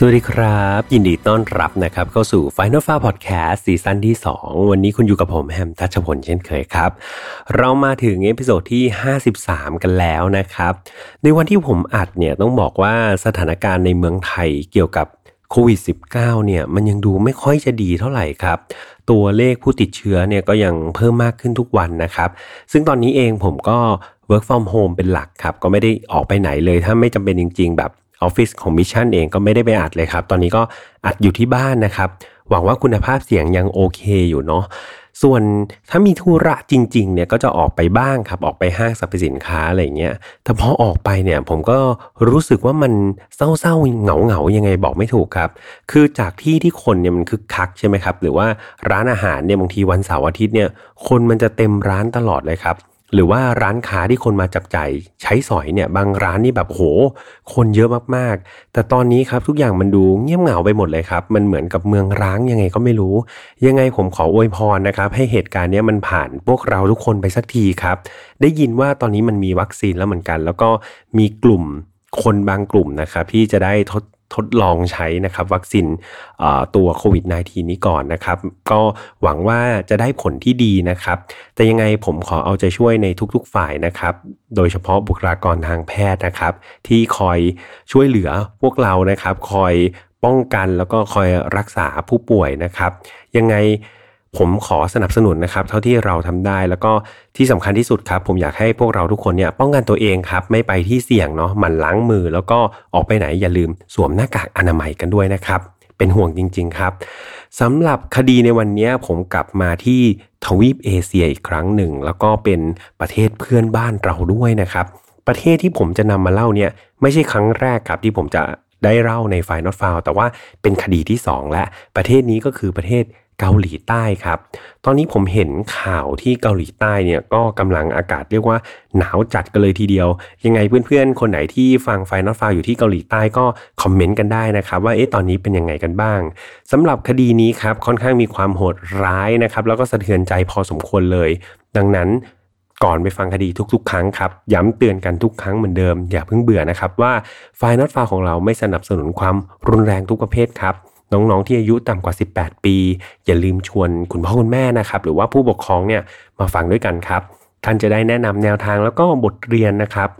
สวัสดีครับ ยินดีต้อนรับนะครับ เข้าสู่ Final f a r Podcast ซีซั่นที่ 2 วันนี้คุณอยู่กับผมแฮมทัชพลเช่นเคยครับ เรามาถึง episode ที่ 53 กันแล้วนะครับ ในวันที่ผมอัดเนี่ยต้องบอกว่าสถานการณ์ในเมืองไทยเกี่ยวกับโควิด -19 เนี่ยมันยังดูไม่ค่อยจะดีเท่าไหร่ครับ ตัวเลขผู้ติดเชื้อเนี่ยก็ยังเพิ่มมากขึ้นทุกวันนะครับ ซึ่งตอนนี้เองผมก็ work from home เป็นหลักครับ ก็ไม่ได้ออกไปไหนเลยถ้าไม่จำเป็นจริง ๆ แบบ ออฟฟิศของ Mission เองก็ไม่ได้ไปอัดเลยครับ ตอนนี้ก็อัดอยู่ที่บ้านนะครับ หวังว่าคุณภาพเสียงยังโอเคอยู่เนาะส่วนถ้ามีธุระจริงๆเนี่ยก็จะออกไปบ้างครับออกไปห้างสรรพสินค้าอะไรเงี้ยแต่พอออกไปเนี่ยผมก็รู้สึกว่ามันเศร้าๆเหงาๆยังไงบอกไม่ถูกครับ คือจากที่ที่คนเนี่ยมันคึกคักใช่ไหมครับ หรือว่าร้านอาหารเนี่ยบางทีวันเสาร์อาทิตย์เนี่ยคนมันจะเต็มร้านตลอดเลยครับ หรือว่าร้านค้าที่คนมาจับจ่ายใช้สอยเนี่ยบางร้านนี่แบบโห คนเยอะมากๆ แต่ตอนนี้ครับทุกอย่างมันดูเงียบเหงาไปหมดเลยครับ มันเหมือนกับเมืองร้างยังไงก็ไม่รู้ ยังไงผมขออวยพรนะครับ ให้เหตุการณ์นี้มันผ่านพวกเราทุกคนไปสักทีครับ ได้ยินว่าตอนนี้มันมีวัคซีนแล้วเหมือนกัน แล้วก็มีกลุ่มคนบางกลุ่มนะครับที่จะได้ทด ทดลองใช้นะครับวัคซีนตัวโควิด -19 นี้ก่อนนะครับ ก็หวังว่าจะได้ผลที่ดีนะครับ แต่ยังไงผมขอเอาใจช่วยในทุกๆฝ่ายนะครับ โดยเฉพาะบุคลากรทางแพทย์นะครับ ที่คอยช่วยเหลือพวกเรานะครับ คอยป้องกันแล้วก็คอยรักษาผู้ป่วยนะครับ ยังไง ผมขอสนับสนุนนะครับเท่าที่เราทำได้ แล้วก็ที่สำคัญที่สุดครับ ผมอยากให้พวกเราทุกคนเนี่ยป้องกันตัวเองครับ ไม่ไปที่เสี่ยงเนาะหมั่นล้างมือ แล้วก็ออกไปไหนอย่าลืมสวมหน้ากากอนามัยกันด้วยนะครับเป็นห่วงจริง ๆ ครับสำหรับคดีในวันนี้ผมกลับมาที่ทวีปเอเชียอีกครั้งหนึ่ง แล้วก็เป็นประเทศเพื่อนบ้านเราด้วยนะครับ ประเทศที่ผมจะนำมาเล่าเนี่ยไม่ใช่ครั้งแรกครับที่ผมจะได้เล่าในไฟนอตฟาวแต่ว่าเป็นคดีที่ 2 และประเทศนี้ก็คือประเทศ เกาหลีใต้ครับ ตอนนี้ผมเห็นข่าวที่เกาหลีใต้เนี่ยก็กำลังอากาศเรียกว่าหนาวจัดกันเลยทีเดียว ยังไงเพื่อนๆ คนไหนที่ฟังไฟนอตฟาวอยู่ที่เกาหลีใต้ก็คอมเมนต์กันได้นะครับว่าเอ๊ะตอนนี้เป็นยังไงกันบ้างสำหรับคดีนี้ครับค่อนข้างมีความโหดร้ายนะครับแล้วก็สะเทือนใจพอสมควรเลย ดังนั้นก่อนไปฟังคดีทุกๆ ครั้งครับ ย้ำเตือนกันทุกครั้งเหมือนเดิม อย่าเพิ่งเบื่อนะครับว่าไฟนอตฟาของเราไม่สนับสนุนความรุนแรงทุกประเภทครับ น้องๆที่อายุต่ำกว่า 18 ปี อย่าลืมชวนคุณพ่อคุณแม่นะครับหรือว่าผู้ปกครองเนี่ยมาฟังด้วยกันครับ ท่านจะได้แนะนำแนวทางแล้วก็บทเรียนนะครับ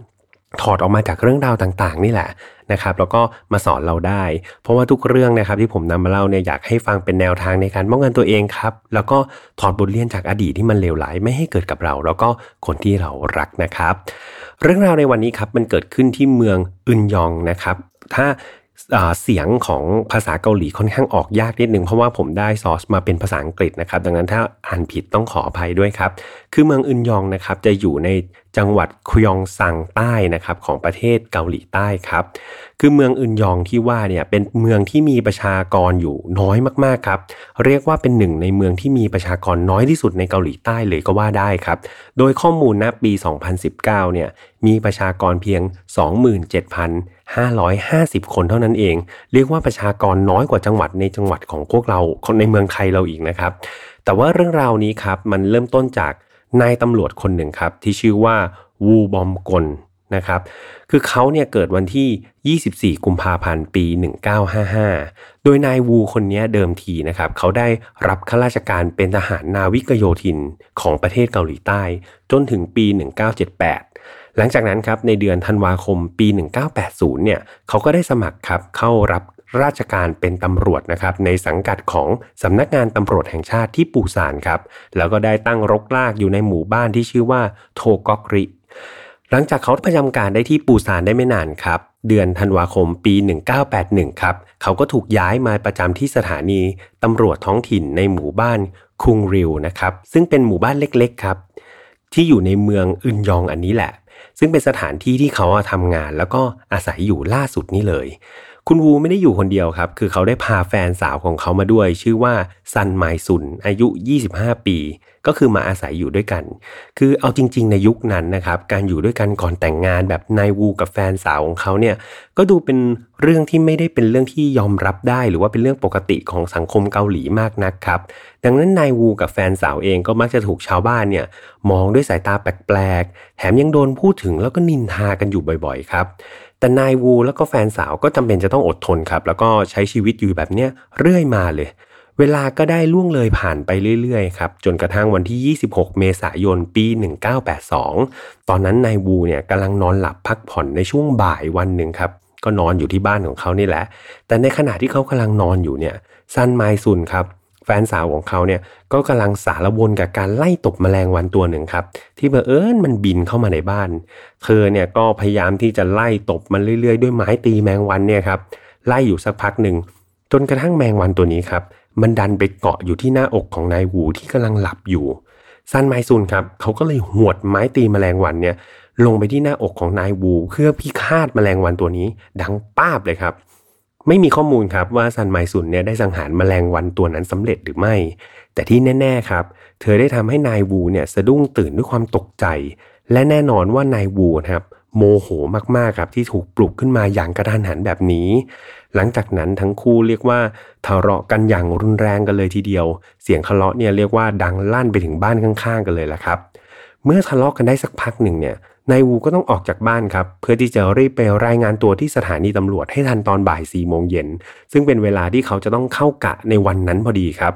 ถอดออกมาจากเรื่องราวต่างๆ นี่แหละนะครับ แล้วก็มาสอนเราได้ เพราะว่าทุกเรื่องนะครับที่ผมนำมาเล่าเนี่ยอยากให้ฟังเป็นแนวทางในการป้องกันตัวเองครับ แล้วก็ถอดบทเรียนจากอดีตที่มันเลวร้ายไม่ให้เกิดกับเรา แล้วก็คนที่เรารักนะครับ เรื่องราวในวันนี้ครับมันเกิดขึ้นที่เมืองอึนยองนะครับ ถ้า เสียงของภาษาเกาหลีค่อนข้างออกยากนิดนึงเพราะว่าผมได้ซอสมาเป็นภาษาอังกฤษนะครับ ดังนั้นถ้าอ่านผิดต้องขออภัยด้วยครับ คือเมืองอึนยองนะครับจะอยู่ในจังหวัดคยองซังใต้นะครับของประเทศเกาหลีใต้ครับ คือเมืองอึนยองที่ว่าเนี่ยเป็นเมืองที่มีประชากรอยู่น้อยมากๆครับ เรียกว่าเป็นหนึ่งในเมืองที่มีประชากรน้อยที่สุดในเกาหลีใต้เลยก็ว่าได้ครับ โดยข้อมูลณปี 2019 เนี่ยมีประชากรเพียง 550 คนเท่านั้นเอง เรียกว่าประชากรน้อยกว่าจังหวัดในจังหวัดของพวกเราคนในเมืองไทยเราอีกนะครับ แต่ว่าเรื่องราวนี้ครับมันเริ่มต้นจากนายตำรวจคนหนึ่งครับที่ชื่อว่าวูบอมกลนะครับคือเขาเนี่ยเกิดวันที่ 24 กุมภาพันธ์ ปี 1955 โดยนายวูคนนี้เดิมทีนะครับเขาได้รับข้าราชการเป็นทหารนาวิกโยธินของประเทศเกาหลีใต้ จนถึงปี 1978 หลังจากนั้นครับในเดือนธันวาคมปี 1980 เนี่ยเขาก็ได้สมัครครับเข้ารับราชการเป็นตำรวจนะครับในสังกัดของสำนักงานตำรวจแห่งชาติที่ปูซานครับแล้วก็ได้ตั้งรกรากอยู่ในหมู่บ้านที่ชื่อว่าโทกอกริหลังจากเขาประจำการได้ที่ปูซานได้ไม่นานครับ เดือนธันวาคมปี 1981 ครับ เขาก็ถูกย้ายมาประจำที่สถานีตำรวจท้องถิ่นในหมู่บ้านคุงริวนะครับ ซึ่งเป็นหมู่บ้านเล็กๆครับ ที่อยู่ในเมืองอึนยองอันนี้แหละ ซึ่งเป็นสถานที่ที่เขาทำงานแล้วก็อาศัยอยู่ล่าสุดนี้เลย คุณวูไม่ได้อยู่คนเดียวครับ คือเขาได้พาแฟนสาวของเขามาด้วย ชื่อว่าซันไมซุน อายุ 25 ปี ก็คือมาอาศัยอยู่ด้วยกัน คือเอาจริง ๆ ในยุคนั้นนะครับ การอยู่ด้วยกันก่อนแต่งงานแบบนายวูกับแฟนสาวของเขาเนี่ย ก็ดูเป็นเรื่องที่ไม่ได้เป็นเรื่องที่ยอมรับได้ หรือว่าเป็นเรื่องปกติของสังคมเกาหลีมากนักครับ ดังนั้นนายวูกับแฟนสาวเองก็มักจะถูกชาวบ้านเนี่ยมองด้วยสายตาแปลกๆ แถมยังโดนพูดถึงแล้วก็นินทากันอยู่บ่อย ๆ ครับ แต่นายวูแล้วก็แฟนสาวก็จำเป็นจะต้องอดทนครับ แล้วก็ใช้ชีวิตอยู่แบบเนี้ยเรื่อยมาเลย เวลาก็ได้ล่วงเลยผ่านไปเรื่อยๆครับจนกระทั่งวันที่ 26 เมษายนปี 1982 ตอนนั้นนายวูเนี่ยกำลังนอนหลับพักผ่อนในช่วงบ่ายวันหนึ่งครับก็นอนอยู่ที่บ้านของเขานี่แหละ แต่ในขณะที่เขากำลังนอนอยู่เนี่ยซันไมซุนครับ แฟนสาวของเขาเนี่ยก็กำลังสารวนกับการไล่ตบแมลงวันตัวหนึ่งครับ ที่เบอเอิญมันบินเข้ามาในบ้าน เธอเนี่ยก็พยายามที่จะไล่ตบมันเรื่อยๆ ด้วยไม้ตีแมงวันเนี่ยครับไล่อยู่สักพักหนึ่งจนกระทั่งแมงวันตัวนี้ครับมันดันไปเกาะอยู่ที่หน้าอกของนายวูที่กำลังหลับอยู่ซันไมซุนครับเขาก็เลยหวดไม้ตีแมลงวันเนี่ยลงไปที่หน้าอกของนายวูเพื่อพิฆาตแมลงวันตัวนี้ ดังป้าบเลยครับ ไม่มีข้อมูลครับว่าซันไมซุนเนี่ยได้สังหารแมลงวันตัวนั้นสำเร็จหรือไม่ แต่ที่แน่ ๆครับ เธอได้ทำให้นายวูเนี่ยสะดุ้งตื่นด้วยความตกใจ และแน่นอนว่านายวูครับโมโหมากๆครับที่ถูกปลุกขึ้นมาอย่างกระทันหันแบบนี้ หลังจากนั้นทั้งคู่เรียกว่าทะเลาะกันอย่างรุนแรงกันเลยทีเดียว เสียงทะเลาะเนี่ยเรียกว่าดังลั่นไปถึงบ้านข้างๆ กันเลยแหละครับ เมื่อทะเลาะกันได้สักพักหนึ่งเนี่ย นายวูก็ต้องออกจากบ้านครับ เพื่อที่จะรีบไปรายงานตัวที่สถานีตำรวจให้ทันตอนบ่ายสี่โมงเย็นซึ่งเป็นเวลาที่เขาจะต้องเข้ากะในวันนั้นพอดีครับ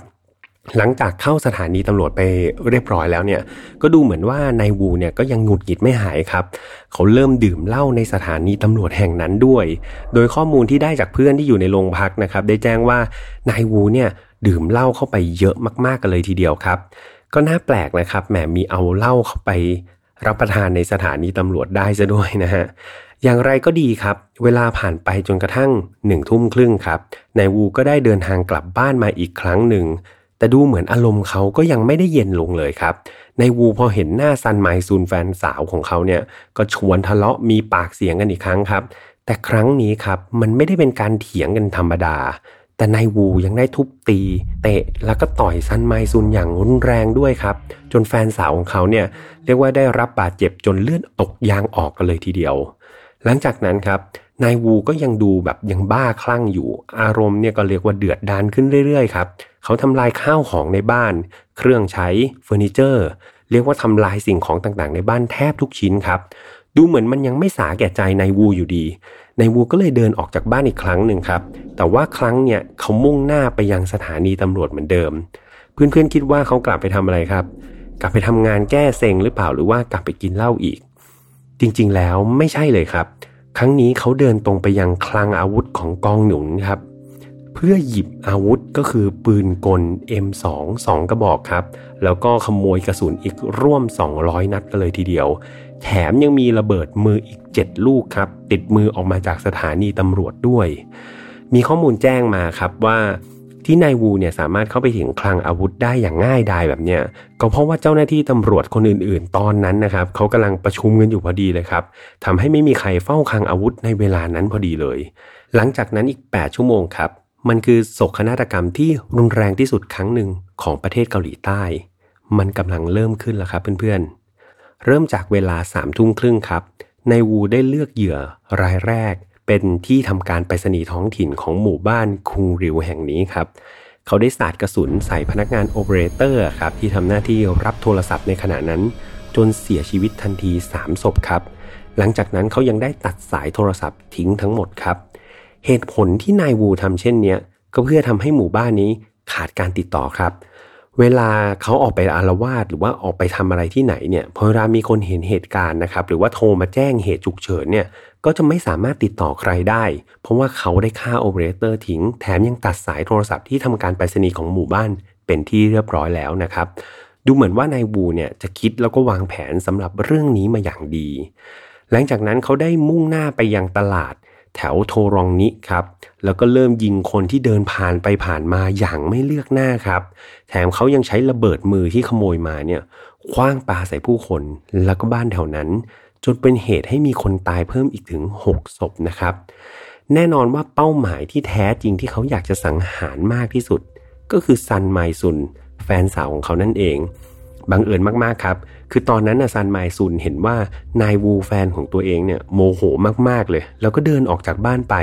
หลังจากเข้าสถานีตำรวจไปเรียบร้อยแล้วเนี่ย ก็ดูเหมือนว่านายวูเนี่ยก็ยังหงุดหงิดไม่หายครับ เขาเริ่มดื่มเหล้าในสถานีตำรวจแห่งนั้นด้วย โดยข้อมูลที่ได้จากเพื่อนที่อยู่ในโรงพักนะครับ ได้แจ้งว่านายวูเนี่ยดื่มเหล้าเข้าไปเยอะมากๆกันเลยทีเดียวครับ ก็น่าแปลกนะครับแหมมีเอาเหล้าเข้าไป รับประทานในสถานีตำรวจได้ซะด้วยนะฮะ อย่างไรก็ดีครับ เวลาผ่านไปจนกระทั่งหนึ่งทุ่มครึ่งครับ นายวูก็ได้เดินทางกลับบ้านมาอีกครั้งหนึ่ง แต่ดูเหมือนอารมณ์เขาก็ยังไม่ได้เย็นลงเลยครับ นายวูพอเห็นหน้าซันไมซูนแฟนสาวของเขาเนี่ย ก็ชวนทะเลาะมีปากเสียงกันอีกครั้งครับ แต่ครั้งนี้ครับมันไม่ได้เป็นการเถียงกันธรรมดา แต่นายวูยังได้ทุบตี เตะแล้วก็ต่อยซันไมซุนอย่างรุนแรงด้วยครับ จนแฟนสาวของเขาเนี่ยเรียกว่าได้รับบาดเจ็บจนเลือดตกยางออกกันเลยทีเดียว หลังจากนั้นครับนายวูก็ยังดูแบบยังบ้าคลั่งอยู่ อารมณ์เนี่ยก็เรียกว่าเดือดดานขึ้นเรื่อยๆครับเขาทำลายข้าวของในบ้าน เครื่องใช้เฟอร์นิเจอร์ เรียกว่าทำลายสิ่งของต่างๆ ในบ้านแทบทุกชิ้นครับ ดูเหมือนมันยังไม่สาแก่ใจนายวูอยู่ดี นายวูก็เลยเดินออกจากบ้านอีกครั้งหนึ่งครับ แต่ว่าครั้งเนี่ยเขามุ่งหน้าไปยังสถานีตำรวจเหมือนเดิม เพื่อนๆคิดว่าเขากลับไปทำอะไรครับ กลับไปทำงานแก้เซ็งหรือเปล่าหรือว่ากลับไปกินเหล้าอีก จริงๆแล้วไม่ใช่เลยครับ ครั้งนี้เขาเดินตรงไปยังคลังอาวุธของกองหนุนครับ เพื่อหยิบอาวุธก็คือปืนกล M2 2 กระบอกครับ แล้วก็ขโมยกระสุนอีกร่วม 200 นัดกันเลยทีเดียว แถมยังมีระเบิดมืออีก 7 ลูกครับ ติดมือออกมาจากสถานีตำรวจด้วย มีข้อมูลแจ้งมาครับว่าที่นายวูเนี่ยสามารถเข้าไปถึงคลังอาวุธได้อย่างง่ายดายแบบเนี้ยก็เพราะว่าเจ้าหน้าที่ตำรวจคนอื่นๆ ตอนนั้นนะครับเขากำลังประชุมกันอยู่พอดีเลยครับทำให้ไม่มีใครเฝ้าคลังอาวุธในเวลานั้นพอดีเลย หลังจากนั้นอีก 8 ชั่วโมงครับ มันคือโศกนาฏกรรมที่รุนแรงที่สุดครั้งหนึ่งของประเทศเกาหลีใต้ มันกำลังเริ่มขึ้นแล้วครับเพื่อนๆ เริ่มจากเวลาสามทุ่มครึ่งครับ นายวูได้เลือกเหยื่อรายแรก เป็นที่ทำการไปรษณีย์ท้องถิ่นของหมู่บ้านคุงริวแห่งนี้ครับ เขาได้สาดกระสุนใส่พนักงานโอเปอเรเตอร์ครับที่ทำหน้าที่รับโทรศัพท์ในขณะนั้น จนเสียชีวิตทันที 3 ศพครับ หลังจากนั้นเขายังได้ตัดสายโทรศัพท์ทิ้งทั้งหมดครับ เหตุผลที่นายวูทำเช่นนี้ก็เพื่อทำให้หมู่บ้านนี้ขาดการติดต่อครับเเวลาเขาออกไปอารวาสหรือว่าออกไปทำอะไรที่ไหนเนี่ยพอเวลามีคนเห็นเหตุการณ์นะครับหรือว่าโทรมาแจ้งเหตุฉุกเฉินเนี่ยก็จะไม่สามารถติดต่อใครได้ เพราะว่าเขาได้ฆ่าโอเปอเรเตอร์ทิ้ง แถมยังตัดสายโทรศัพท์ที่ทำการไปรษณีย์ของหมู่บ้านเป็นที่เรียบร้อยแล้วนะครับ ดูเหมือนว่านายบูเนี่ยจะคิดแล้วก็วางแผนสำหรับเรื่องนี้มาอย่างดี หลังจากนั้นเขาได้มุ่งหน้าไปยังตลาด แถวโทรองนิครับแล้วก็เริ่มยิงคนที่เดินผ่านไปผ่านมาอย่างไม่เลือกหน้าครับ แถมเขายังใช้ระเบิดมือที่ขโมยมาเนี่ยคว้างปาใส่ผู้คนแล้วก็บ้านแถวนั้น จนเป็นเหตุให้มีคนตายเพิ่มอีกถึง 6 ศพนะครับ แน่นอนว่าเป้าหมายที่แท้จริงที่เขาอยากจะสังหารมากที่สุด ก็คือซันไมซุน แฟนสาวของเขานั่นเองบังเอิญมากๆครับ คือตอนนั้นนะซันไมซุนเห็นว่านายวูแฟนของตัวเองเนี่ยโมโหมากๆเลย แล้วก็เดินออกจากบ้านไป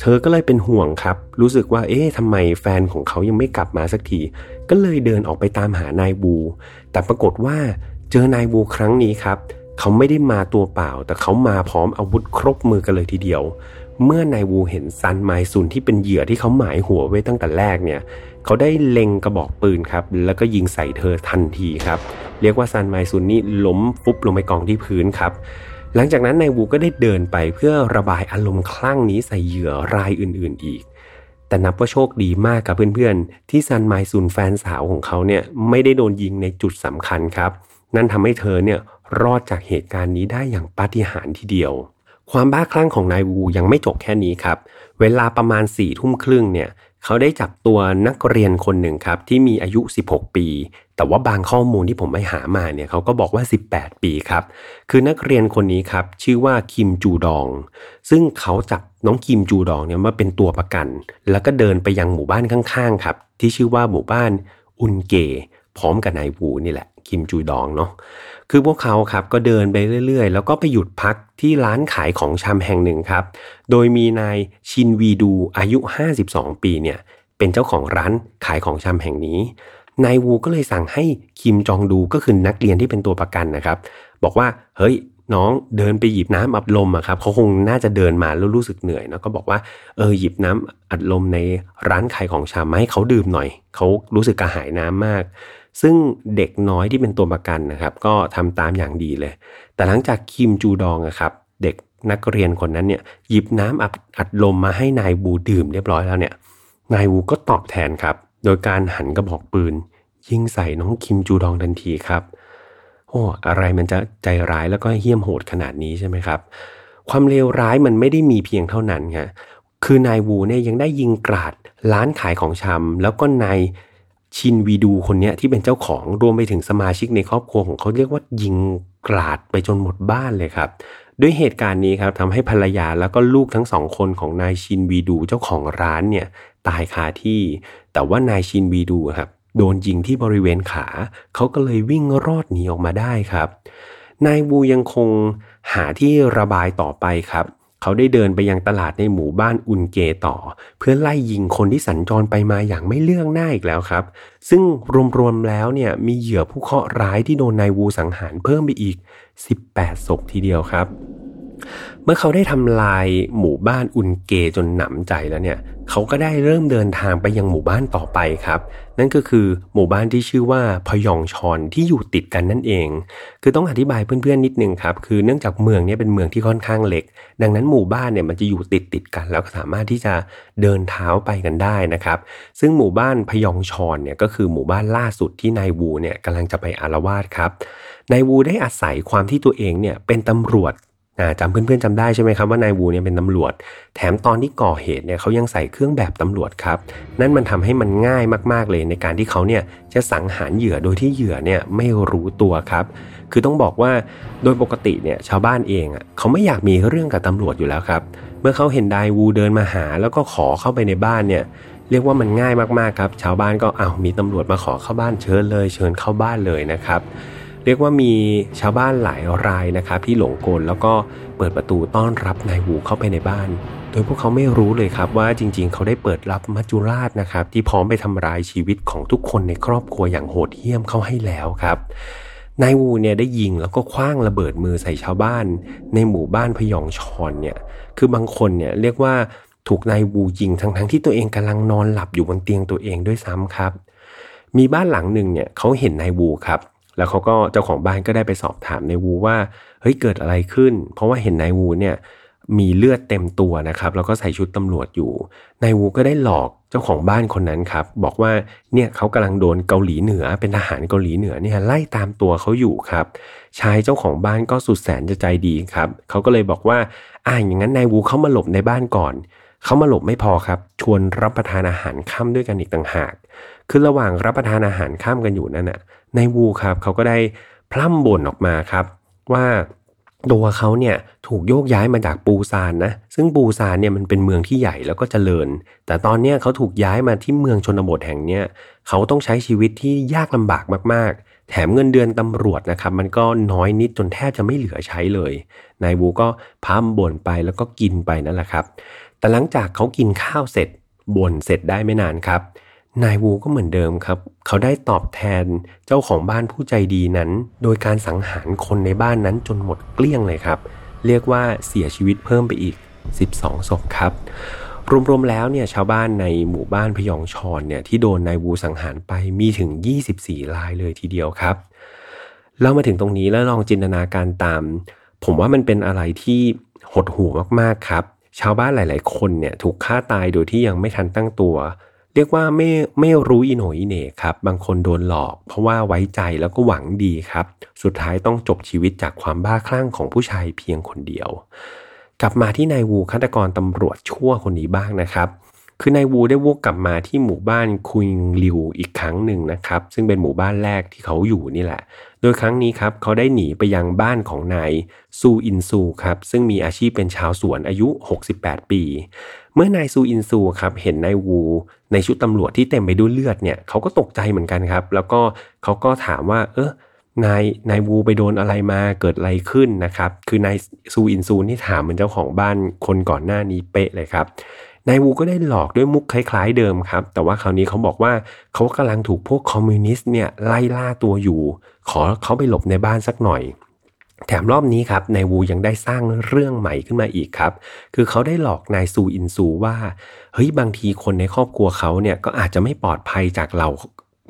เธอก็เลยเป็นห่วงครับ รู้สึกว่าเอ๊ะทำไมแฟนของเขายังไม่กลับมาสักที ก็เลยเดินออกไปตามหานายวูแต่ปรากฏว่าเจอนายวูครั้งนี้ครับเขาไม่ได้มาตัวเปล่า แต่เขามาพร้อมอาวุธครบมือกันเลยทีเดียว เมื่อนายวูเห็นซันไมซุนที่เป็นเหยื่อที่เขาหมายหัวไว้ตั้งแต่แรกเนี่ย เขาได้เล็งกระบอกปืนครับ แล้วก็ยิงใส่เธอทันทีครับ เรียกว่าซันไมซุนนี่ล้มฟุบลงไปกองที่พื้นครับ หลังจากนั้นนายวูก็ได้เดินไปเพื่อระบายอารมณ์คลั่งนี้ใส่เหยื่อรายอื่นๆอีก แต่นับว่าโชคดีมากครับเพื่อนๆ ที่ซันไมซุนแฟนสาวของเขาเนี่ยไม่ได้โดนยิงในจุดสำคัญครับ นั่นทำให้เธอเนี่ยรอดจากเหตุการณ์นี้ได้อย่างปาฏิหาริย์ทีเดียว ความบ้าคลั่งของนายวูยังไม่จบแค่นี้ครับ เวลาประมาณสี่ทุ่มครึ่งเนี่ยเขาได้จับตัวนักเรียนคนหนึ่งครับที่มีอายุ 16 ปี แต่ว่าบางข้อมูลที่ผมไปหามาเนี่ยเขาก็บอกว่า 18 ปีครับ คือนักเรียนคนนี้ครับชื่อว่าคิมจูดอง ซึ่งเขาจับน้องคิมจูดองเนี่ยมาเป็นตัวประกัน แล้วก็เดินไปยังหมู่บ้านข้างๆครับที่ชื่อว่าหมู่บ้านอุนเก พร้อมกับนายวูนี่แหละคิมจูดองเนาะคือพวกเขาครับก็เดินไปเรื่อยๆ แล้วก็ไปหยุดพักที่ร้านขายของชำแห่งหนึ่งครับ โดยมีนายชินวีดูอายุ 52 ปีเนี่ยเป็นเจ้าของร้านขายของชำแห่งนี้นายวูก็เลยสั่งให้คิมจองดูก็คือนักเรียนที่เป็นตัวประกันนะครับ บอกว่าเฮ้ยน้องเดินไปหยิบน้ำอัดลมอะครับเขาคงน่าจะเดินมาแล้วรู้สึกเหนื่อยนะก็บอกว่าเออหยิบน้ำอัดลมในร้านขายของชำมาให้เขาดื่มหน่อยเขารู้สึกกระหายน้ำมาก ซึ่งเด็กน้อยที่เป็นตัวประกันนะครับ ก็ทำตามอย่างดีเลย แต่หลังจากคิมจูดองอะครับ เด็กนักเรียนคนนั้นเนี่ยหยิบน้ำอัดลมมาให้นายบูดื่มเรียบร้อยแล้วเนี่ย นายวูก็ตอบแทนครับ โดยการหันกระบอกปืน ยิงใส่น้องคิมจูดองทันทีครับ โอ้อะไรมันจะใจร้ายแล้วก็เหี้ยมโหดขนาดนี้ใช่ไหมครับ ความเลวร้ายมันไม่ได้มีเพียงเท่านั้นครคือนายวูเนี่ยยังได้ยิงกราดร้านขายของชำแล้วก็นาย ชินวีดูคนนี้ที่เป็นเจ้าของรวมไปถึงสมาชิกในครอบครัวของเขาเรียกว่ายิงกราดไปจนหมดบ้านเลยครับ ด้วยเหตุการณ์นี้ครับทำให้ภรรยาแล้วก็ลูกทั้งสองคนของนายชินวีดูเจ้าของร้านเนี่ยตายคาที่ แต่ว่านายชินวีดูครับโดนยิงที่บริเวณขา เขาก็เลยวิ่งรอดหนีออกมาได้ครับ นายวูยังคงหาที่ระบายต่อไปครับ เขาได้เดินไปยังตลาดในหมู่บ้านอุนเกต่อ เพื่อไล่ยิงคนที่สัญจรไปมาอย่างไม่เลือกหน้าอีกแล้วครับ ซึ่งรวมๆแล้วเนี่ยมีเหยื่อผู้เคราะห์ร้ายที่โดนนายวูสังหารเพิ่มไปอีก 18ศพทีเดียวครับ เมื่อเขาได้ทำลายหมู่บ้านอุนเกจนหนำใจแล้วเนี่ย เขาก็ได้เริ่มเดินทางไปยังหมู่บ้านต่อไปครับ นั่นก็คือหมู่บ้านที่ชื่อว่าพยองชอนที่อยู่ติดกันนั่นเอง คือต้องอธิบายเพื่อนๆนิดนึงครับ คือเนื่องจากเมืองนี้เป็นเมืองที่ค่อนข้างเล็ก ดังนั้นหมู่บ้านเนี่ยมันจะอยู่ติดติดกัน แล้วก็สามารถที่จะเดินเท้าไปกันได้นะครับ ซึ่งหมู่บ้านพยองชอนเนี่ยก็คือหมู่บ้านล่าสุดที่นายวูเนี่ยกำลังจะไปอารวาสครับนายวูได้อาศัยความที่ตัวเองเนี่ยเป็นตำรวจ จำเพื่อนๆจำได้ใช่ไหมครับว่านายวูเนี่ยเป็นตำรวจ แถมตอนที่ก่อเหตุเนี่ยเขายังใส่เครื่องแบบตำรวจครับ นั่นมันทำให้มันง่ายมากๆเลยในการที่เขาเนี่ยจะสังหารเหยื่อโดยที่เหยื่อเนี่ยไม่รู้ตัวครับ คือต้องบอกว่าโดยปกติเนี่ยชาวบ้านเองอะเขาไม่อยากมีเรื่องกับตำรวจอยู่แล้วครับ เมื่อเขาเห็นนายวูเดินมาหา แล้วก็ขอเข้าไปในบ้านเนี่ยเรียกว่ามันง่ายมากๆครับ ชาวบ้านก็เอามีตำรวจมาขอเข้าบ้านเชิญเลย เชิญเข้าบ้านเลยนะครับ เรียกว่ามีชาวบ้านหลายรายนะครับที่หลงกลแล้วก็เปิดประตูต้อนรับนายวูเข้าไปในบ้าน โดยพวกเขาไม่รู้เลยครับว่าจริง ๆ เขาได้เปิดรับมัจจุราชนะครับที่พร้อมไปทำลายชีวิตของทุกคนในครอบครัวอย่างโหดเหี้ยมเข้าให้แล้วครับนายวูเนี่ยได้ยิงแล้วก็คว้างระเบิดมือใส่ชาวบ้าน ในหมู่บ้านพยองชอนเนี่ยคือบางคนเนี่ยเรียกว่าถูกนายวูยิงทั้งๆทที่ตัวเองกำลังนอนหลับอยู่บนเตียงตัวเองด้วยซ้ำครับ มีบ้านหลังหนึ่งเนี่ยเขาเห็นนายวูครับ แล้วเขาก็เจ้าของบ้านก็ได้ไปสอบถามนายวูว่าเฮ้ยเกิดอะไรขึ้น เพราะว่าเห็นนายวูเนี่ยมีเลือดเต็มตัวนะครับแล้วก็ใส่ชุดตำรวจอยู่นายวูก็ได้หลอกเจ้าของบ้านคนนั้นครับ บอกว่าเนี่ยเขากำลังโดนเกาหลีเหนือเป็นทหารเกาหลีเหนือเนี่ยไล่ตามตัวเขาอยู่ครับชายเจ้าของบ้านก็สุดแสนจะใจดีครับเขาก็เลยบอกว่าอ่าอย่างนั้นนายวูเข้ามาหลบในบ้านก่อนเขามาหลบไม่พอครับ ชวนรับประทานอาหารค่ำด้วยกันอีกต่างหาก คือระหว่างรับประทานอาหารข้ามกันอยู่นั่นน่ะในวูครับเขาก็ได้พล่ำบ่นออกมาครับ ว่าตัวเขาเนี่ยถูกโยกย้ายมาจากปูซานนะซึ่งปูซานเนี่ยมันเป็นเมืองที่ใหญ่แล้วก็เจริญ แต่ตอนเนี้ยเขาถูกย้ายมาที่เมืองชนบทแห่งเนี้ยเขาต้องใช้ชีวิตที่ยากลำบากมากๆ แถมเงินเดือนตำรวจนะครับ มันก็น้อยนิดจนแทบจะไม่เหลือใช้เลยนายวูก็พัมบ่นไปแล้วก็กินไปนั่นแหละครับ แต่หลังจากเขากินข้าวเสร็จบ่นเสร็จได้ไม่นานครับ นายวูก็เหมือนเดิมครับ เขาได้ตอบแทนเจ้าของบ้านผู้ใจดีนั้น โดยการสังหารคนในบ้านนั้นจนหมดเกลี้ยงเลยครับ เรียกว่าเสียชีวิตเพิ่มไปอีก 12ศพครับ รวมๆแล้วเนี่ยชาวบ้านในหมู่บ้านพยองชอนเนี่ยที่โดนนายวูสังหารไปมีถึง 24รายเลยทีเดียวครับ เรามาถึงตรงนี้แล้วลองจินตนาการตาม ผมว่ามันเป็นอะไรที่หดหู่มากๆครับ ชาวบ้านหลาย ๆ คนเนี่ยถูกฆ่าตายโดยที่ยังไม่ทันตั้งตัว เรียกว่าไม่ไม่รู้อิโหนอิเหน่ครับ บางคนโดนหลอก เพราะว่าไว้ใจแล้วก็หวังดีครับ สุดท้ายต้องจบชีวิตจากความบ้าคลั่งของผู้ชายเพียงคนเดียว กลับมาที่นายวูฆาตกรตำรวจชั่วคนนี้บ้างนะครับ คือนายวูได้วกกลับมาที่หมู่บ้านคุยงลิวอีกครั้งหนึ่งนะครับ ซึ่งเป็นหมู่บ้านแรกที่เขาอยู่นี่แหละ โดยครั้งนี้ครับเขาได้หนีไปยังบ้านของนายซูอินซูครับซึ่งมีอาชีพเป็นชาวสวนอายุ 68 ปี เมื่อนายซูอินซูครับเห็นนายวูในชุดตำรวจที่เต็มไปด้วยเลือดเนี่ยเขาก็ตกใจเหมือนกันครับ แล้วก็เขาก็ถามว่า เออนายนายวูไปโดนอะไรมาเกิดอะไรขึ้นนะครับ คือนายซูอินซูนี่ถามเหมือนเจ้าของบ้านคนก่อนหน้านี้เป๊ะเลยครับ นายวูก็ได้หลอกด้วยมุกคล้ายๆเดิมครับ แต่ว่าคราวนี้เขาบอกว่าเขากำลังถูกพวกคอมมิวนิสต์เนี่ยไล่ล่าตัวอยู่ ขอเขาไปหลบในบ้านสักหน่อย แถมรอบนี้ครับนายวูยังได้สร้างเรื่องใหม่ขึ้นมาอีกครับ คือเขาได้หลอกนายซูอินซูว่าเฮ้ยบางทีคนในครอบครัวเขาเนี่ยก็อาจจะไม่ปลอดภัยจากเรา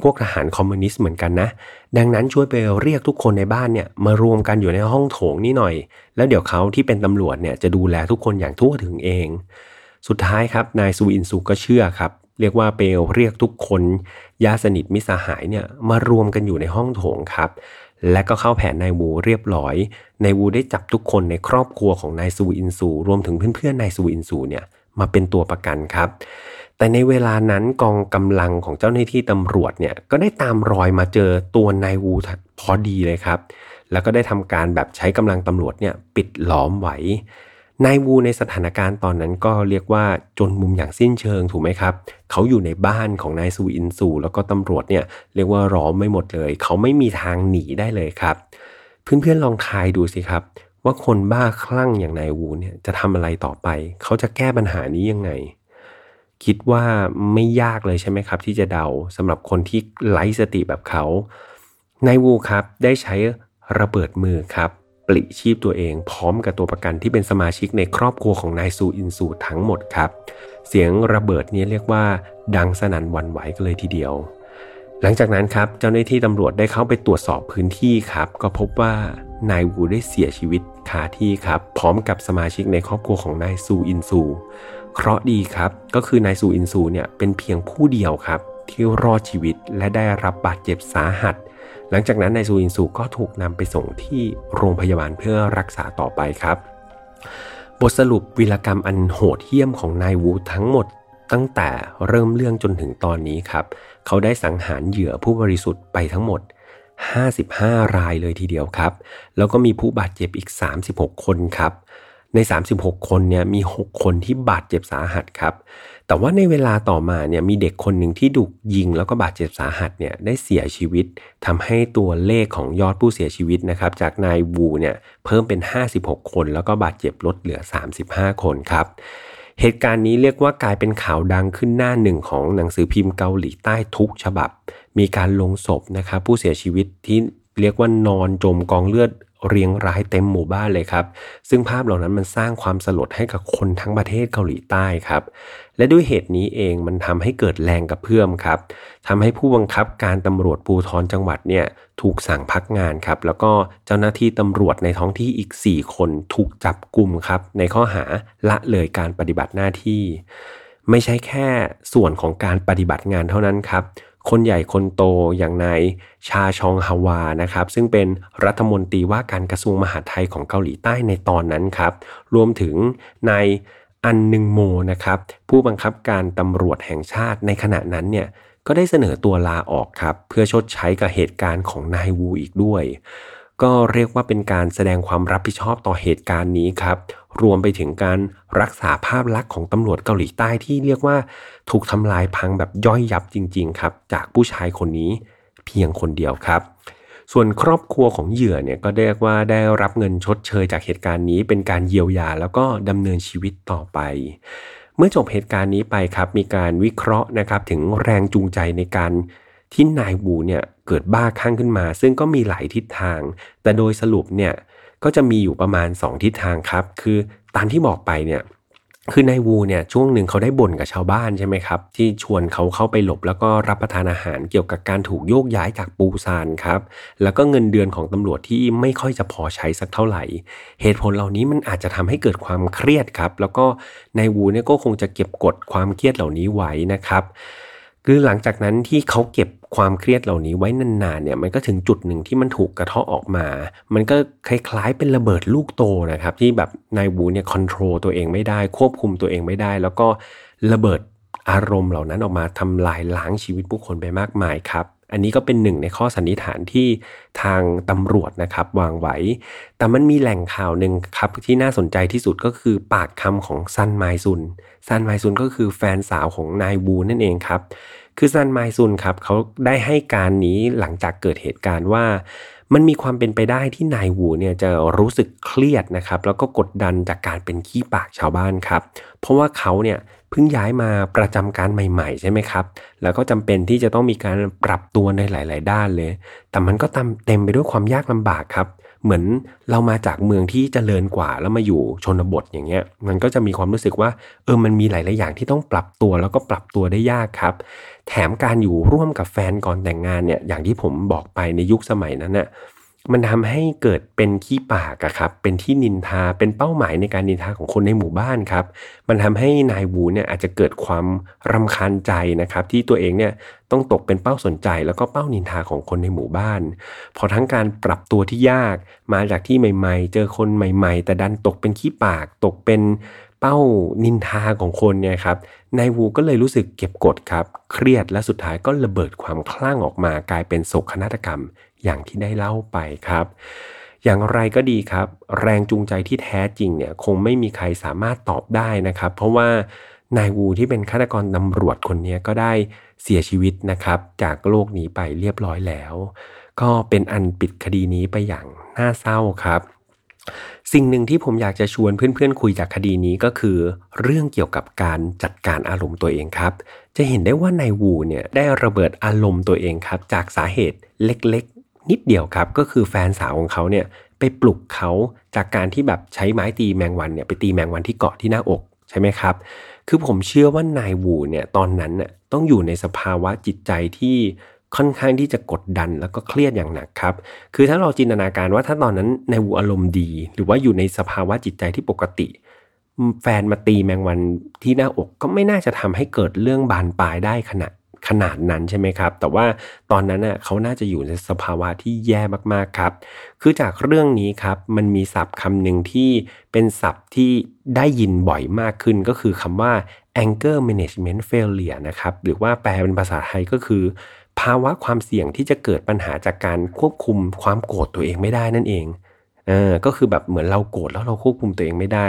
พวกทหารคอมมิวนิสต์เหมือนกันนะ ดังนั้นช่วยไปเรียกทุกคนในบ้านเนี่ยมารวมกันอยู่ในห้องโถงนี่หน่อย แล้วเดี๋ยวเขาที่เป็นตำรวจเนี่ยจะดูแลทุกคนอย่างทั่วถึงเอง สุดท้ายครับนายซูอินซูก็เชื่อครับ เรียกว่าเปลเรียกทุกคนญาติสนิทมิสหายเนี่ยมารวมกันอยู่ในห้องโถงครับ และก็เข้าแผนนายวูเรียบร้อยนายวูได้จับทุกคนในครอบครัวของนายซูอินซูรวมถึงเพื่อนๆนายซูอินซูเนี่ยมาเป็นตัวประกันครับ แต่ในเวลานั้นกองกำลังของเจ้าหน้าที่ตำรวจเนี่ยก็ได้ตามรอยมาเจอตัวนายวูพอดีเลยครับ แล้วก็ได้ทำการแบบใช้กำลังตำรวจเนี่ยปิดล้อมไว้ นายวูในสถานการณ์ตอนนั้นก็เรียกว่าจนมุมอย่างสิ้นเชิงถูกไหมครับ เขาอยู่ในบ้านของนายซูอินซู แล้วก็ตำรวจเนี่ยเรียกว่าร้อมไม่หมดเลย เขาไม่มีทางหนีได้เลยครับ เพื่อนๆลองทายดูสิครับ ว่าคนบ้าคลั่งอย่างนายวูเนี่ยจะทำอะไรต่อไป เขาจะแก้ปัญหานี้ยังไง คิดว่าไม่ยากเลยใช่ไหมครับ ที่จะเดาสำหรับคนที่ไร้สติแบบเขานายวูครับได้ใช้ระเบิดมือครับ ปลิชีพตัวเอง พร้อมกับตัวประกันที่เป็นสมาชิกในครอบครัวของนายซูอินซูทั้งหมดครับ เสียงระเบิดนี้เรียกว่า ดังสนั่นวันไหวกันเลยทีเดียว หลังจากนั้นครับเจ้าหน้าที่ตำรวจได้เข้าไปตรวจสอบพื้นที่ครับ ก็พบว่านายวูได้เสียชีวิตคาที่ครับ พร้อมกับสมาชิกในครอบครัวของนายซูอินซูเคราะดีครับ ก็คือนายซูอินซูเนี่ยเป็นเพียงผู้เดียวครับ ที่รอดชีวิตและได้รับบาดเจ็บสาหัส หลังจากนั้นนายซูอินซูก็ถูกนำไปส่งที่โรงพยาบาลเพื่อรักษาต่อไปครับ บทสรุปวีรกรรมอันโหดเหี้ยมของนายวูทั้งหมดตั้งแต่เริ่มเรื่องจนถึงตอนนี้ครับ เขาได้สังหารเหยื่อผู้บริสุทธิ์ไปทั้งหมด 55 รายเลยทีเดียวครับ แล้วก็มีผู้บาดเจ็บอีก 36 คนครับ ใน 36 คนเนี่ยมี 6 คนที่บาดเจ็บสาหัสครับ แต่ว่าในเวลาต่อมาเนี่ยมีเด็กคนหนึ่งที่ถูกยิงแล้วก็บาดเจ็บสาหัสเนี่ยได้เสียชีวิตทำให้ตัวเลขของยอดผู้เสียชีวิตนะครับจากนายวูเนี่ยเพิ่มเป็น 56 คน แล้วก็บาดเจ็บลดเหลือ 35 คนครับเหตุการณ์นี้เรียกว่ากลายเป็นข่าวดังขึ้นหน้าหนึ่งของหนังสือพิมพ์เกาหลีใต้ทุกฉบับ มีการลงศพนะครับผู้เสียชีวิตที่เรียกว่านอนจมกองเลือด เรียงรายเต็มหมู่บ้านเลยครับ ซึ่งภาพเหล่านั้นมันสร้างความสลดให้กับคนทั้งประเทศเกาหลีใต้ครับ และด้วยเหตุนี้เองมันทำให้เกิดแรงกระเพื่อมครับทำให้ผู้บังคับการตำรวจภูธรจังหวัดเนี่ยถูกสั่งพักงานครับ แล้วก็เจ้าหน้าที่ตำรวจในท้องที่อีก 4 คนถูกจับกลุ่มครับ ในข้อหาละเลยการปฏิบัติหน้าที่ ไม่ใช่แค่ส่วนของการปฏิบัติงานเท่านั้นครับ คนใหญ่คนโตอย่างนายชาชองฮาวานะครับซึ่งเป็นรัฐมนตรีว่าการกระทรวงมหาดไทยของเกาหลีใต้ในตอนนั้นครับ รวมถึงนายอันนึงโมนะครับผู้บังคับการตำรวจแห่งชาติในขณะนั้นเนี่ยก็ได้เสนอตัวลาออกครับ เพื่อชดใช้กับเหตุการณ์ของนายวูอีกด้วย ก็เรียกว่าเป็นการแสดงความรับผิดชอบต่อเหตุการณ์นี้ครับ รวมไปถึงการรักษาภาพลักษณ์ของตำรวจเกาหลีใต้ที่เรียกว่าถูกทำลายพังแบบย่อยยับจริง ๆ ครับ จากผู้ชายคนนี้เพียงคนเดียวครับ ส่วนครอบครัวของเหยื่อเนี่ยก็เรียกว่าได้รับเงินชดเชยจากเหตุการณ์นี้ เป็นการเยียวยาแล้วก็ดำเนินชีวิตต่อไปเมื่อจบเหตุการณ์นี้ไปครับ มีการวิเคราะห์นะครับถึงแรงจูงใจในการ ที่นายวูเนี่ยเกิดบ้าคลั่งขึ้นมา ซึ่งก็มีหลายทิศทาง แต่โดยสรุปเนี่ยก็จะมีอยู่ประมาณ 2 ทิศทางครับ คือตามที่บอกไปเนี่ยคือนายวูเนี่ยช่วงหนึ่งเขาได้บ่นกับชาวบ้านใช่ไหมครับ ที่ชวนเขาเข้าไปหลบแล้วก็รับประทานอาหารเกี่ยวกับการถูกโยกย้ายจากปูซานครับ แล้วก็เงินเดือนของตำรวจที่ไม่ค่อยจะพอใช้สักเท่าไหร่ เหตุผลเหล่านี้มันอาจจะทำให้เกิดความเครียดครับ แล้วก็นายวูเนี่ยก็คงจะเก็บกดความเครียดเหล่านี้ไว้นะครับ คือหลังจากนั้นที่เขาเก็บความเครียดเหล่านี้ไว้นานๆเนี่ยมันก็ถึงจุดหนึ่งที่มันถูกกระเทาะออกมา มันก็คล้ายๆเป็นระเบิดลูกโตนะครับที่แบบนายบูเนี่ยคอนโทรลตัวเองไม่ได้ ควบคุมตัวเองไม่ได้ แล้วก็ระเบิดอารมณ์เหล่านั้นออกมาทำลายล้างชีวิตผู้คนไปมากมายครับ อันนี้ก็เป็นหนึ่งในข้อสันนิษฐานที่ทางตำรวจนะครับวางไว้ แต่มันมีแหล่งข่าวหนึ่งครับที่น่าสนใจที่สุดก็คือปากคำของซันไมซุน ซันไมซุนก็คือแฟนสาวของนายบูนั่นเองครับ คือซันไมซุนครับเขาได้ให้การนี้หลังจากเกิดเหตุการณ์ว่า มันมีความเป็นไปได้ที่นายวูเนี่ยจะรู้สึกเครียดนะครับ แล้วก็กดดันจากการเป็นขี้ปากชาวบ้านครับ เพราะว่าเขาเนี่ย เพิ่งย้ายมาประจำการใหม่ๆ ใช่ไหมครับ แล้วก็จำเป็นที่จะต้องมีการปรับตัวในหลาย ๆ ด้านเลย แต่มันก็เต็มไปด้วยความยากลำบากครับ เหมือนเรามาจากเมืองที่เจริญกว่าแล้วมาอยู่ชนบทอย่างเงี้ย มันก็จะมีความรู้สึกว่าเออมันมีหลาย ๆ อย่างที่ต้องปรับตัวแล้วก็ปรับตัวได้ยากครับ แถมการอยู่ร่วมกับแฟนก่อนแต่งงานเนี่ยอย่างที่ผมบอกไปในยุคสมัยนั้นเนี่ย มันทำให้เกิดเป็นขี้ปากอะครับ เป็นที่นินทา เป็นเป้าหมายในการนินทาของคนในหมู่บ้านครับ มันทำให้นายวูเนี่ยอาจจะเกิดความรำคาญใจนะครับ ที่ตัวเองเนี่ยต้องตกเป็นเป้าสนใจ แล้วก็เป้านินทาของคนในหมู่บ้าน พอทั้งการปรับตัวที่ยาก มาจากที่ใหม่ ๆ เจอคนใหม่ ๆ แต่ดันตกเป็นขี้ปาก ตกเป็นเป้านินทาของคนเนี่ยครับ นายวูก็เลยรู้สึกเก็บกดครับ เครียดและสุดท้ายก็ระเบิดความคลั่งออกมากลายเป็นโศกนาฏกรรม อย่างที่ได้เล่าไปครับ อย่างไรก็ดีครับ แรงจูงใจที่แท้จริงเนี่ยคงไม่มีใครสามารถตอบได้นะครับ เพราะว่านายวูที่เป็นฆาตกรตำรวจคนนี้ก็ได้เสียชีวิตนะครับ จากโลกนี้ไปเรียบร้อยแล้ว ก็เป็นอันปิดคดีนี้ไปอย่างน่าเศร้าครับ สิ่งหนึ่งที่ผมอยากจะชวนเพื่อนๆ คุยจากคดีนี้ก็คือ เรื่องเกี่ยวกับการจัดการอารมณ์ตัวเองครับ จะเห็นได้ว่านายวูเนี่ยได้ระเบิดอารมณ์ตัวเองครับ จากสาเหตุเล็ก นิดเดียวครับก็คือแฟนสาวของเขาเนี่ยไปปลุกเขาจากการที่แบบใช้ไม้ตีแมงวันเนี่ยไปตีแมงวันที่เกาะที่หน้าอกใช่ไหมครับ คือผมเชื่อว่านายวูเนี่ยตอนนั้นน่ยต้องอยู่ในสภาวะจิตใจที่ค่อนข้างที่จะกดดันแล้วก็เครียดอย่างหนักครับ คือถ้าเราจินตนาการว่าถ้าตอนนั้นนายวูอารมณ์ดี หรือว่าอยู่ในสภาวะจิตใจที่ปกติ แฟนมาตีแมงวันที่หน้าอกก็ไม่น่าจะทำให้เกิดเรื่องบานปลายได้ขนาด ขนาดนั้นใช่ไหมครับ แต่ว่าตอนนั้นน่ะเขาน่าจะอยู่ในสภาวะที่แย่มากๆครับ คือจากเรื่องนี้ครับมันมีศัพท์คำหนึ่งที่เป็นศัพท์ที่ได้ยินบ่อยมากขึ้นก็คือคำว่า anger management failure นะครับ หรือว่าแปลเป็นภาษาไทยก็คือ ภาวะความเสี่ยงที่จะเกิดปัญหาจากการควบคุมความโกรธตัวเองไม่ได้นั่นเองเออก็คือแบบเหมือนเราโกรธแล้วเราควบคุมตัวเองไม่ได้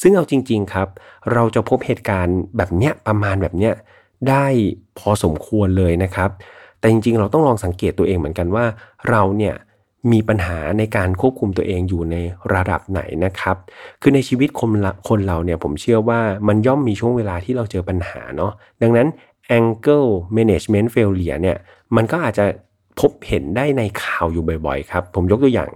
ซึ่งเอาจริง ๆครับ เราจะพบเหตุการณ์แบบเนี้ยประมาณแบบเนี้ย ได้พอสมควรเลยนะครับ แต่จริงๆ เราต้องลองสังเกตตัวเองเหมือนกันว่า เราเนี่ยมีปัญหาในการควบคุมตัวเองอยู่ในระดับไหนนะครับ คือในชีวิตคนคนเราเนี่ยผมเชื่อว่ามันย่อมมีช่วงเวลาที่เราเจอปัญหาเนาะ ดังนั้น angle management failure เนี่ย มันก็อาจจะพบเห็นได้ในข่าวอยู่บ่อยๆ ครับ ผมยกตัวอย่าง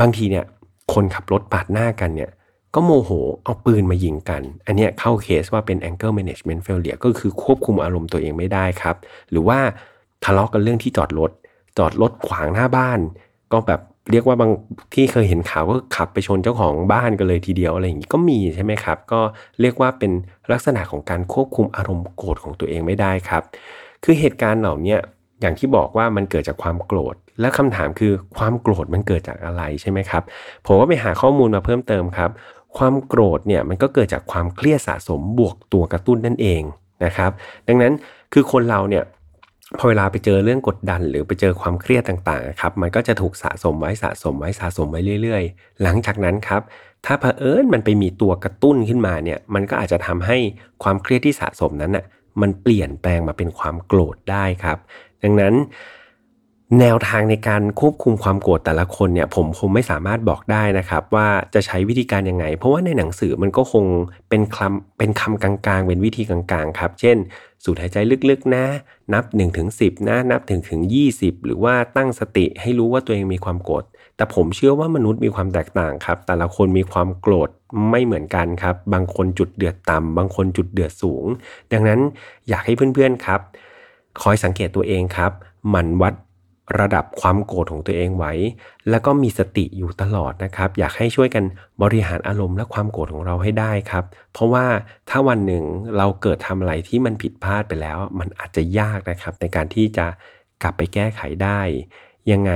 บางทีเนี่ย คนขับรถปาดหน้ากันเนี่ย ก็โมโหเอาปืนมายิงกัน อันนี้เข้าเคสว่าเป็น anger management failure ก็คือควบคุมอารมณ์ตัวเองไม่ได้ครับ หรือว่าทะเลาะกันเรื่องที่จอดรถ จอดรถขวางหน้าบ้าน ก็แบบเรียกว่าบางที่เคยเห็นข่าวก็ขับไปชนเจ้าของบ้านกันเลยทีเดียวอะไรอย่างนี้ก็มีใช่ไหมครับ ก็เรียกว่าเป็นลักษณะของการควบคุมอารมณ์โกรธของตัวเองไม่ได้ครับ คือเหตุการณ์เหล่านี้อย่างที่บอกว่ามันเกิดจากความโกรธ และคำถามคือความโกรธมันเกิดจากอะไรใช่ไหมครับ ผมว่าไปหาข้อมูลมาเพิ่มเติมครับ ความโกรธเนี่ยมันก็เกิดจากความเครียดสะสมบวกตัวกระตุ้นนั่นเองนะครับ ดังนั้นคือคนเราเนี่ยพอเวลาไปเจอเรื่องกดดัน หรือไปเจอความเครียดต่างๆครับมันก็จะถูกสะสมไว้สะสมไว้สะสมไว้เรื่อย ๆ หลังจากนั้นครับ ถ้าเผอิญมันไปมีตัวกระตุ้นขึ้นมาเนี่ยมันก็อาจจะทำให้ความเครียดที่สะสมนั้นน่ะมันเปลี่ยนแปลงมาเป็นความโกรธได้ครับ ดังนั้น แนวทางในการควบคุมความโกรธแต่ละคนเนี่ยผมคงไม่สามารถบอกได้นะครับว่าจะใช้วิธีการยังไง เพราะว่าในหนังสือมันก็คงเป็นคำเป็นคำกลางๆ เป็นวิธีกลางๆครับเช่น สูดหายใจลึกๆนะ นับ1ถึง10นะนับถึงถึง 20 หรือว่าตั้งสติให้รู้ว่าตัวเองมีความโกรธแต่ผมเชื่อว่ามนุษย์มีความแตกต่างครับ แต่ละคนมีความโกรธไม่เหมือนกันครับ บางคนจุดเดือดต่ำบางคนจุดเดือดสูง ดังนั้นอยากให้เพื่อนๆครับ คอยสังเกตตัวเองครับหมั่นวัด ระดับความโกรธของตัวเองไว้ แล้วก็มีสติอยู่ตลอดนะครับ อยากให้ช่วยกันบริหารอารมณ์และความโกรธของเราให้ได้ครับ เพราะว่าถ้าวันหนึ่งเราเกิดทำอะไรที่มันผิดพลาดไปแล้ว มันอาจจะยากนะครับ ในการที่จะกลับไปแก้ไขได้ ยังไง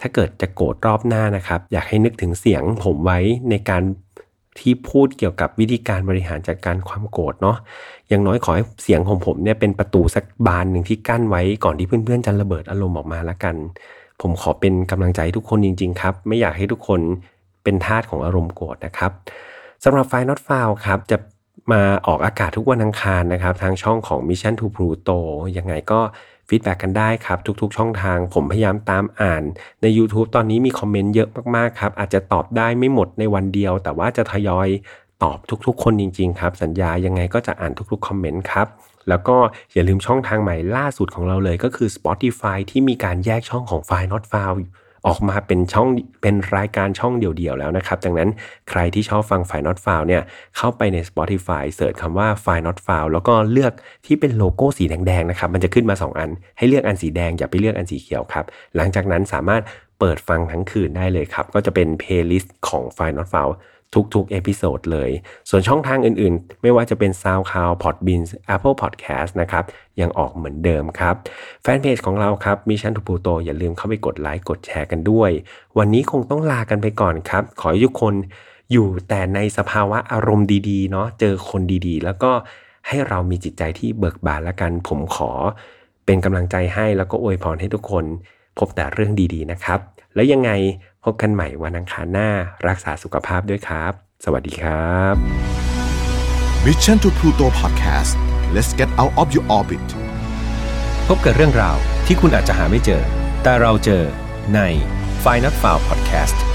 ถ้าเกิดจะโกรธรอบหน้านะครับ อยากให้นึกถึงเสียงผมไว้ในการ ที่พูดเกี่ยวกับวิธีการบริหารจัดการความโกรธเนาะอย่างน้อยขอให้เสียงของผมเนี่ยเป็นประตูสักบานหนึ่งที่กั้นไว้ก่อนที่เพื่อนๆจะระเบิดอารมณ์ออกมาละกัน ผมขอเป็นกำลังใจทุกคนจริง ๆ ครับ ไม่อยากให้ทุกคนเป็นทาสของอารมณ์โกรธนะครับสำหรับไฟล์ not file ครับจะมาออกอากาศทุกวันอังคารนะครับ ทางช่องของ Mission to Pluto ยังไงก็ feedback กันได้ครับ ทุกๆ ช่องทาง ผมพยายามตามอ่าน ใน YouTube ตอนนี้มีคอมเมนต์เยอะมากๆครับ อาจจะตอบได้ไม่หมดในวันเดียว แต่ว่าจะทยอยตอบทุกๆ คนจริง ๆ ครับ สัญญายังไงก็จะอ่านทุกๆ คอมเมนต์ครับแล้วก็อย่าลืมช่องทางใหม่ล่าสุดของเราเลยก็คือ Spotify ที่มีการแยกช่องของไฟล์ not found ออกมาเป็นช่องเป็นรายการช่องเดี่ยวๆแล้วนะครับ ดังนั้นใครที่ชอบฟังไฟล์ not f o u n เนี่ยเข้าไปใน Spotify search คำว่าไฟล์ not f o u n แล้วก็เลือกที่เป็นโลโก้สีแดงๆนะครับมันจะขึ้นมา 2 อัน ให้เลือกอันสีแดงอย่าไปเลือกอันสีเขียวครับหลังจากนั้นสามารถเปิดฟังทั้งคืนได้เลยครับ ก็จะเป็น playlist ของไฟล์ not f o u n ทุกๆ episode เลย ส่วนช่องทางอื่นๆ ไม่ว่าจะเป็น SoundCloud Podbean Apple Podcast นะครับ ยังออกเหมือนเดิมครับ แฟนเพจของเราครับ Mission to Pluto อย่าลืมเข้าไปกดไลค์กดแชร์กันด้วย วันนี้คงต้องลากันไปก่อนครับ ขอให้ทุกคนอยู่แต่ในสภาวะอารมณ์ดีๆเนาะเจอคนดีๆ แล้วก็ให้เรามีจิตใจที่เบิกบานละกัน ผมขอเป็นกำลังใจให้แล้วก็อวยพรให้ทุกคน พบแต่เรื่องดีๆนะครับ แล้วยังไง พบกันใหม่วันอังคารหน้า รักษาสุขภาพด้วยครับ สวัสดีครับ Mission to Pluto Podcast let's get out of your orbit พบกับเรื่องราวที่คุณอาจจะหาไม่เจอ แต่เราเจอใน f i n a l f i l e Podcast